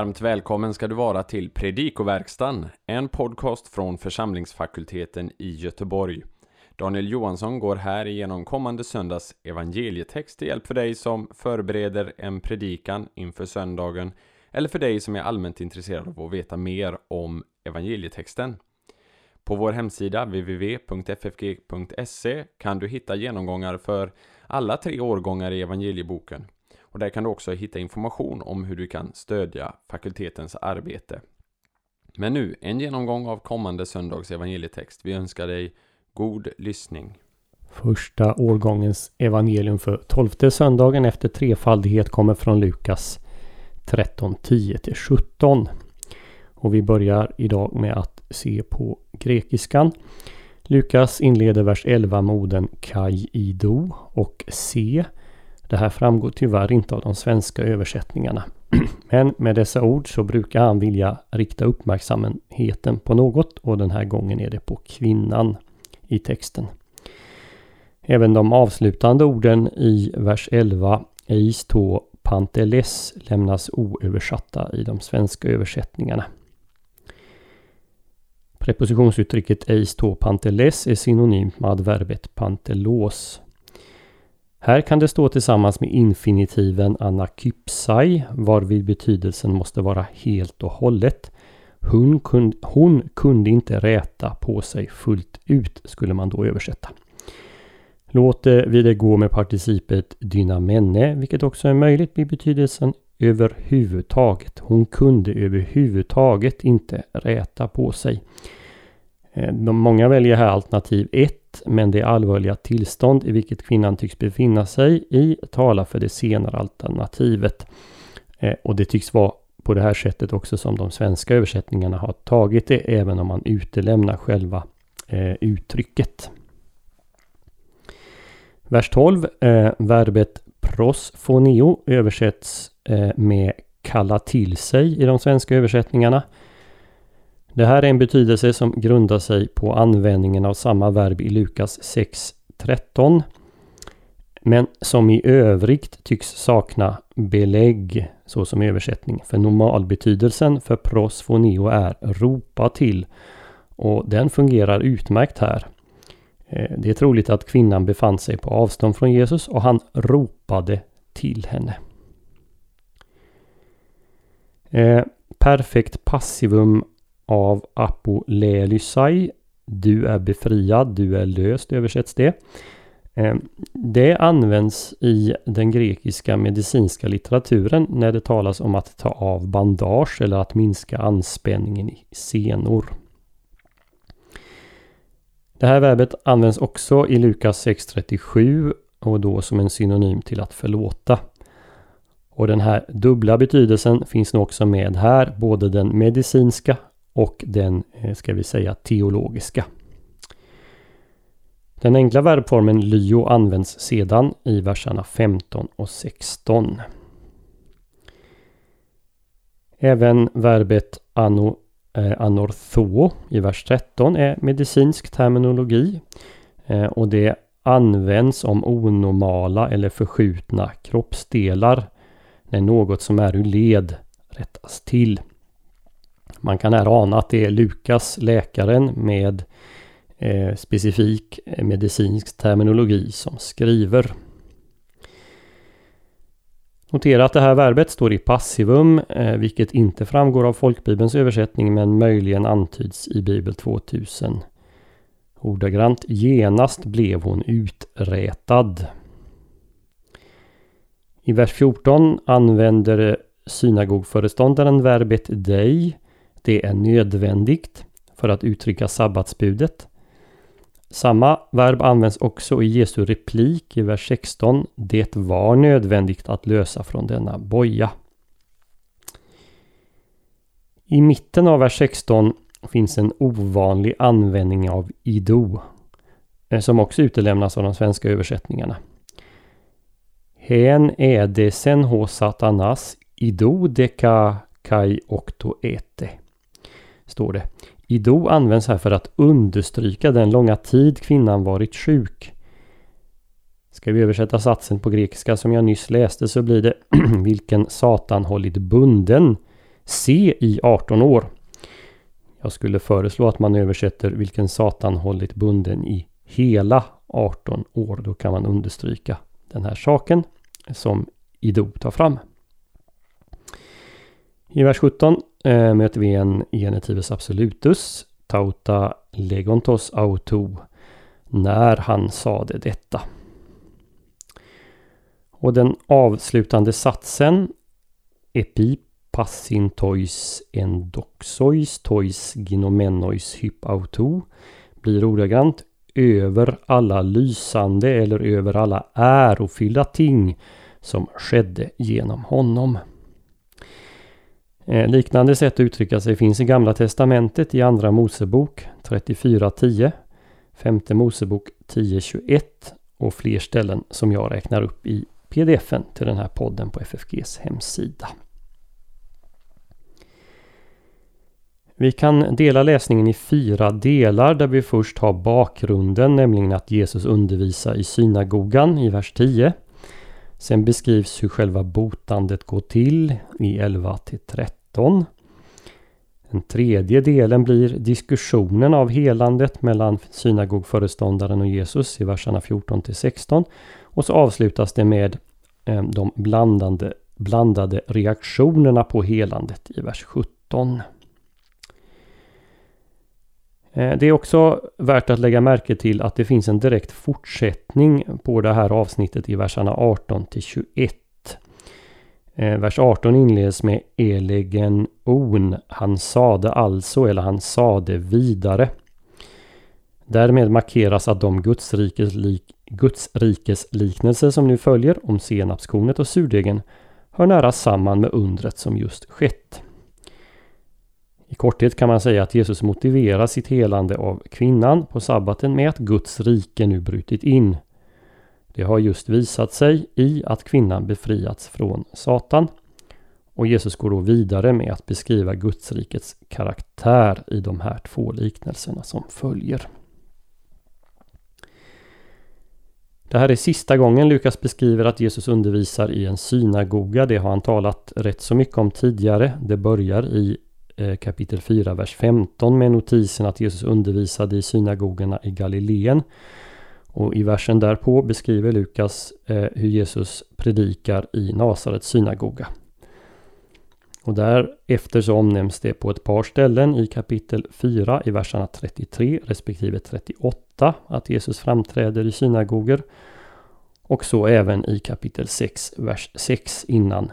Varmt välkommen ska du vara till Predikoverkstan, en podcast från församlingsfakulteten i Göteborg. Daniel Johansson går här igenom kommande söndags evangelietext till hjälp för dig som förbereder en predikan inför söndagen eller för dig som är allmänt intresserad av att veta mer om evangelietexten. På vår hemsida www.ffg.se kan du hitta genomgångar för alla tre årgångar i evangelieboken. Och där kan du också hitta information om hur du kan stödja fakultetens arbete. Men nu, en genomgång av kommande söndags evangelietext. Vi önskar dig god lyssning. Första årgångens evangelium för tolfte söndagen efter trefaldighet kommer från Lukas 13, 10-17. Och vi börjar idag med att se på grekiskan. Lukas inleder vers 11 med orden Kai Ido och Se. Det här framgår tyvärr inte av de svenska översättningarna. Men med dessa ord så brukar han vilja rikta uppmärksamheten på något och den här gången är det på kvinnan i texten. Även de avslutande orden i vers 11 Eis to panteles lämnas oöversatta i de svenska översättningarna. Prepositionsuttrycket eis to panteles är synonymt med adverbet pantelos. Här kan det stå tillsammans med infinitiven anakypsai varvid betydelsen måste vara helt och hållet. Hon kunde, hon kunde inte räta på sig fullt ut skulle man då översätta. Låt eh, vi det gå med participet dynamenne, vilket också är möjligt blir betydelsen överhuvudtaget. Hon kunde överhuvudtaget inte räta på sig. Eh, de många väljer här alternativ 1, men det allvarliga tillstånd i vilket kvinnan tycks befinna sig i talar för det senare alternativet. Eh, och det tycks vara på det här sättet också som de svenska översättningarna har tagit det, även om man utelämnar själva eh, uttrycket. Vers 12, eh, verbet prosfoneo översätts eh, med kalla till sig i de svenska översättningarna. Det här är en betydelse som grundar sig på användningen av samma verb i Lukas 6.13 men som i övrigt tycks sakna belägg såsom översättning. För normalbetydelsen för prosfoneo är ropa till och den fungerar utmärkt här. Eh, det är troligt att kvinnan befann sig på avstånd från Jesus och han ropade till henne. Eh, perfekt passivum av apolelysai. Du är befriad, du är löst översätts det. Ehm, det används i den grekiska medicinska litteraturen när det talas om att ta av bandage eller att minska anspänningen i senor. Det här verbet används också i Lukas 6.37 och då som en synonym till att förlåta. Och den här dubbla betydelsen finns nog också med här, både den medicinska och den, eh, ska vi säga, teologiska. Den enkla verbformen lyo används sedan i verserna 15 och 16. Även verbet ano, eh, anortho i vers 13 är medicinsk terminologi. Eh, och det används om onormala eller förskjutna kroppsdelar när något som är ur led rättas till. Man kan här ana att det är Lukas, läkaren med eh, specifik eh, medicinsk terminologi som skriver. Notera att det här verbet står i passivum, eh, vilket inte framgår av folkbibelns översättning men möjligen antyds i Bibel 2000. Ordagrant genast blev hon uträtad. I vers 14 använder eh, synagogföreståndaren verbet dig. Det är nödvändigt för att uttrycka sabbatsbudet. Samma verb används också i Jesu replik i vers 16. Det var nödvändigt att lösa från denna boja. I mitten av vers 16 finns en ovanlig användning av ido. Eh, som också utelämnas av de svenska översättningarna. Hen sen ho satanas ido deka kai okto ete. Står det. Ido används här för att understryka den långa tid kvinnan varit sjuk. Ska vi översätta satsen på grekiska som jag nyss läste så blir det vilken Satan hållit bunden se i 18 år. Jag skulle föreslå att man översätter vilken Satan hållit bunden i hela 18 år. Då kan man understryka den här saken som Ido tar fram. I vers 17 eh, möter vi en genitives absolutus, tauta legontos auto, när han sade detta. Och den avslutande satsen Epipassintois tois endoxois tois ginomenois hypauto blir ordagrant över alla lysande eller över alla ärofyllda ting som skedde genom honom. Eh, liknande sätt att uttrycka sig finns i Gamla Testamentet i Andra Mosebok 34.10, Femte Mosebok 10.21 och fler ställen som jag räknar upp i pdfen till den här podden på FFGs hemsida. Vi kan dela läsningen i fyra delar där vi först har bakgrunden, nämligen att Jesus undervisar i synagogan i vers 10. Sen beskrivs hur själva botandet går till i 11 13. Den tredje delen blir diskussionen av helandet mellan synagogföreståndaren och Jesus i verserna 14 16. Och så avslutas det med eh, de blandande, blandade reaktionerna på helandet i vers 17. Eh, det är också värt att lägga märke till att det finns en direkt fortsättning på det här avsnittet i verserna 18 till 21. Eh, vers 18 inleds med Elegen on. Han sade alltså, eller han sade vidare. Därmed markeras att de gudsrikesliknelser lik, som nu följer om senapskornet och surdegen hör nära samman med undret som just skett. I korthet kan man säga att Jesus motiverar sitt helande av kvinnan på sabbaten med att Guds rike nu brutit in. Det har just visat sig i att kvinnan befriats från Satan. Och Jesus går då vidare med att beskriva Gudsrikets karaktär i de här två liknelserna som följer. Det här är sista gången Lukas beskriver att Jesus undervisar i en synagoga. Det har han talat rätt så mycket om tidigare. Det börjar i eh, kapitel 4, vers 15 med notisen att Jesus undervisade i synagogorna i Galileen. Och i versen därpå beskriver Lukas eh, hur Jesus predikar i Nasarets synagoga. Och därefter så omnämns det på ett par ställen i kapitel 4 i verserna 33 respektive 38 att Jesus framträder i synagoger. Och så även i kapitel 6, vers 6 innan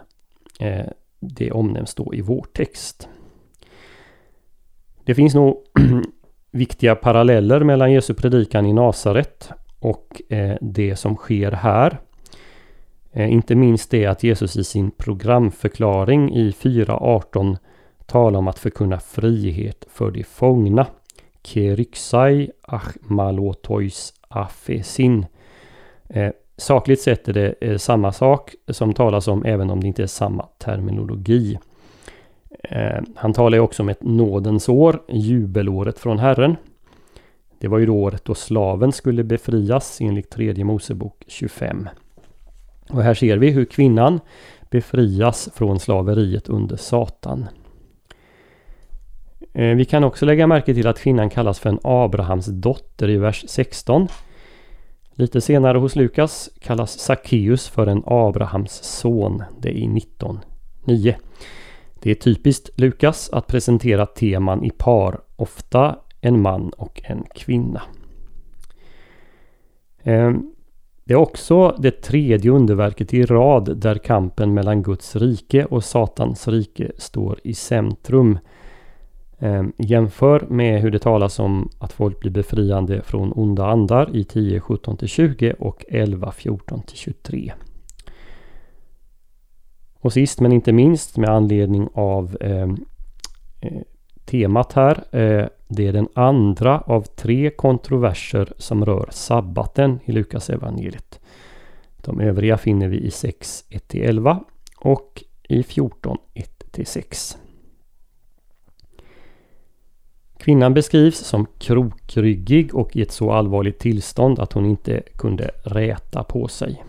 eh, det omnämns då i vår text. Det finns nog viktiga paralleller mellan Jesu predikan i Nasaret och eh, det som sker här. Eh, inte minst det att Jesus i sin programförklaring i 4.18 talar om att förkunna frihet för de fångna. Keryxai achmalotois afesin. Eh, sakligt sett är det samma sak som talas om även om det inte är samma terminologi. Han talar också om ett nådens år, jubelåret från Herren. Det var ju då året då slaven skulle befrias enligt tredje Mosebok 25. Och här ser vi hur kvinnan befrias från slaveriet under Satan. Eh, vi kan också lägga märke till att kvinnan kallas för en Abrahams dotter i vers 16. Lite senare hos Lukas kallas Sackeus för en Abrahams son. Det är i 19.9. Det är typiskt Lukas att presentera teman i par, ofta en man och en kvinna. Ehm, det är också det tredje underverket i rad där kampen mellan Guds rike och Satans rike står i centrum. Ehm, jämför med hur det talas om att folk blir befriande från onda andar i 10, 17-20 och 11, 14-23. Och sist men inte minst med anledning av ehm, eh, temat här. Eh, det är den andra av tre kontroverser som rör sabbaten i Lukas evangeliet. De övriga finner vi i 6, 1-11 och i 14, 1-6. Kvinnan beskrivs som krokryggig och i ett så allvarligt tillstånd att hon inte kunde räta på sig.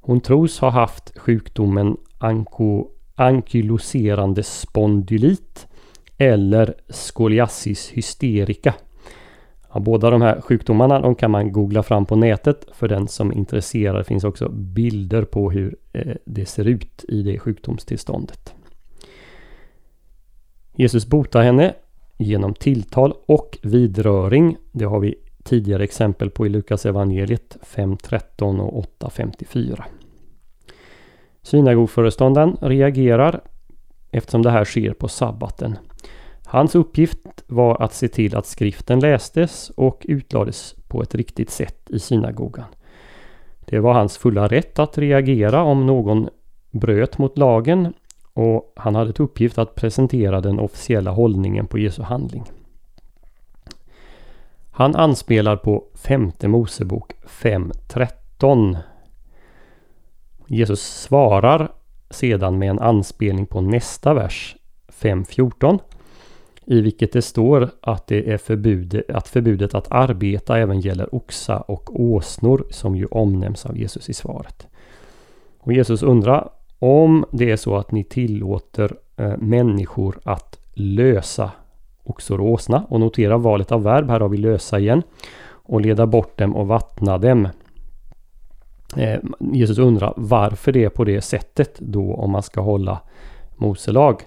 Hon tros ha haft sjukdomen ankyloserande spondylit eller skoliasis hysterica. Ja, båda de här sjukdomarna de kan man googla fram på nätet för den som är intresserad. Det finns också bilder på hur eh, det ser ut i det sjukdomstillståndet. Jesus botar henne genom tilltal och vidröring. Det har vi tidigare exempel på i Lukas evangeliet 5.13 och 8.54. Synagogföreståndaren reagerar eftersom det här sker på sabbaten. Hans uppgift var att se till att skriften lästes och utlades på ett riktigt sätt i synagogan. Det var hans fulla rätt att reagera om någon bröt mot lagen och han hade till uppgift att presentera den officiella hållningen på Jesu handling. Han anspelar på femte Mosebok 5.13. Jesus svarar sedan med en anspelning på nästa vers 5.14 i vilket det står att det är förbud, att förbudet att arbeta även gäller oxa och åsnor som ju omnämns av Jesus i svaret. Och Jesus undrar om det är så att ni tillåter eh, människor att lösa oxor och åsna och notera valet av verb. Här har vi lösa igen. Och leda bort dem och vattna dem. Eh, Jesus undrar varför det är på det sättet då om man ska hålla Moselag.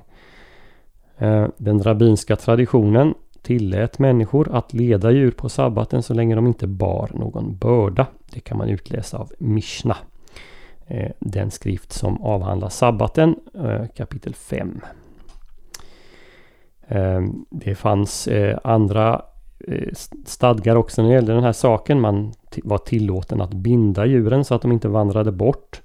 Eh, den rabbinska traditionen tillät människor att leda djur på sabbaten så länge de inte bar någon börda. Det kan man utläsa av Mishna. Eh, den skrift som avhandlar sabbaten eh, kapitel 5. Det fanns andra stadgar också när det gällde den här saken. Man var tillåten att binda djuren så att de inte vandrade bort.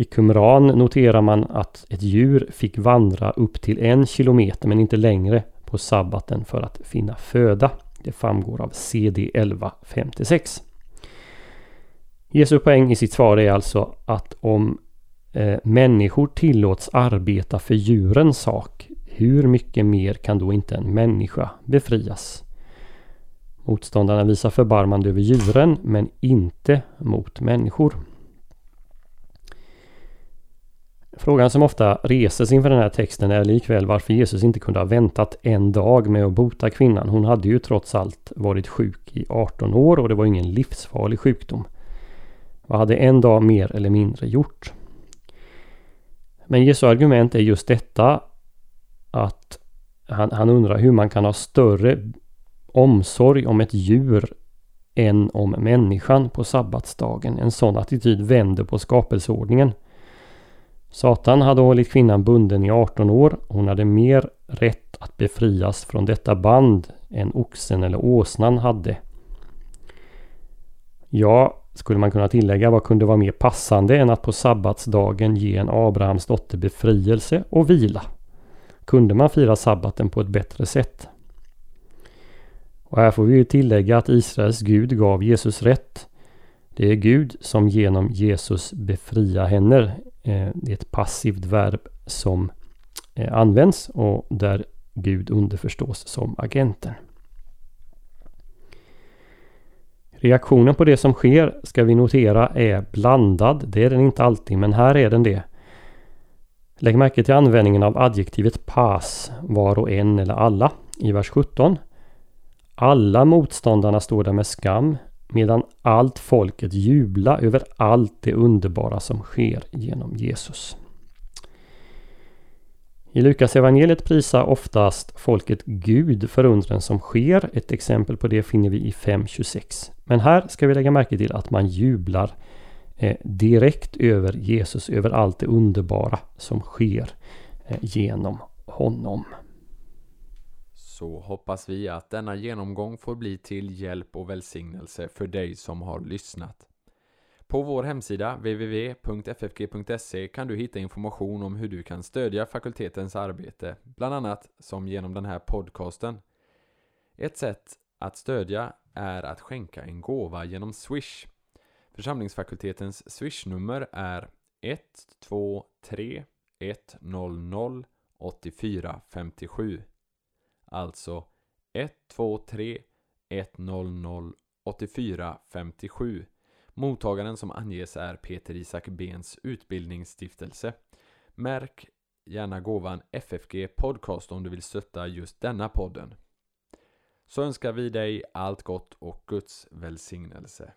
I Qumran noterar man att ett djur fick vandra upp till en kilometer men inte längre på sabbaten för att finna föda. Det framgår av CD 1156. Jesu poäng i sitt svar är alltså att om eh, människor tillåts arbeta för djurens sak, hur mycket mer kan då inte en människa befrias? Motståndarna visar förbarmande över djuren men inte mot människor. Frågan som ofta reses inför den här texten är likväl varför Jesus inte kunde ha väntat en dag med att bota kvinnan. Hon hade ju trots allt varit sjuk i 18 år och det var ingen livsfarlig sjukdom. Vad hade en dag mer eller mindre gjort? Men Jesu argument är just detta att han, han undrar hur man kan ha större omsorg om ett djur än om människan på sabbatsdagen. En sån attityd vänder på skapelseordningen. Satan hade hållit kvinnan bunden i 18 år. Hon hade mer rätt att befrias från detta band än oxen eller åsnan hade. Ja, skulle man kunna tillägga, vad kunde vara mer passande än att på sabbatsdagen ge en Abrahams dotter befrielse och vila? Kunde man fira sabbaten på ett bättre sätt? Och här får vi ju tillägga att Israels Gud gav Jesus rätt. Det är Gud som genom Jesus befriar henne Eh, det är ett passivt verb som eh, används och där Gud underförstås som agenten. Reaktionen på det som sker ska vi notera är blandad. Det är den inte alltid men här är den det. Lägg märke till användningen av adjektivet pas, var och en eller alla i vers 17. Alla motståndarna står där med skam medan allt folket jublar över allt det underbara som sker genom Jesus. I Lukas evangeliet prisar oftast folket Gud för undren som sker. Ett exempel på det finner vi i 5.26. Men här ska vi lägga märke till att man jublar eh, direkt över Jesus, över allt det underbara som sker eh, genom honom så hoppas vi att denna genomgång får bli till hjälp och välsignelse för dig som har lyssnat. På vår hemsida www.ffg.se kan du hitta information om hur du kan stödja fakultetens arbete, bland annat som genom den här podcasten. Ett sätt att stödja är att skänka en gåva genom Swish. Församlingsfakultetens Swish-nummer är 123 100 8457 Alltså 123 100 84 57. Mottagaren som anges är Peter Isak Bens utbildningsstiftelse. Märk gärna gåvan FFG Podcast om du vill stötta just denna podden. Så önskar vi dig allt gott och Guds välsignelse.